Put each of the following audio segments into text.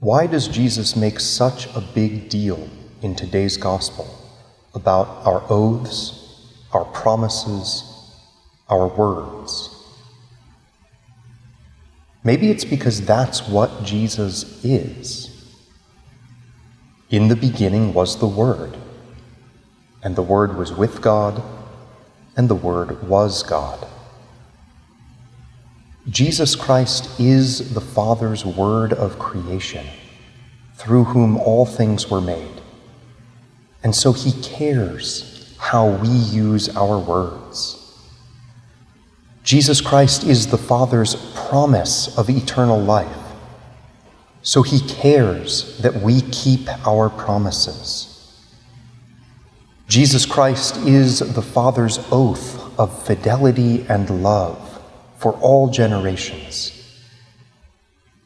Why does Jesus make such a big deal in today's gospel about our oaths, our promises, our words? Maybe it's because that's what Jesus is. In the beginning was the Word, and the Word was with God, and the Word was God. Jesus Christ is the Father's Word of creation, through whom all things were made. And so he cares how we use our words. Jesus Christ is the Father's promise of eternal life. So he cares that we keep our promises. Jesus Christ is the Father's oath of fidelity and love for all generations.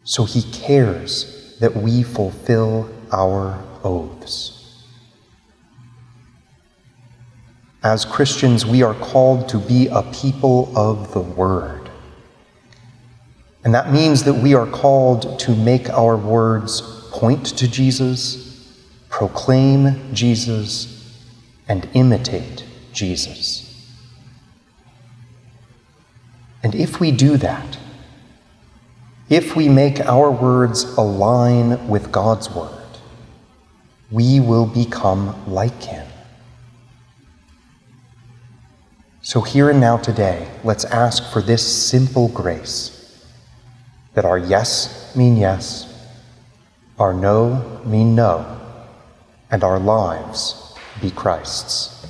So he cares that we fulfill our oaths. As Christians, we are called to be a people of the Word. And that means that we are called to make our words point to Jesus, proclaim Jesus, and imitate Jesus. And if we do that, if we make our words align with God's word, we will become like him. So, here and now today, let's ask for this simple grace that our yes mean yes, our no mean no, and our lives be Christ's.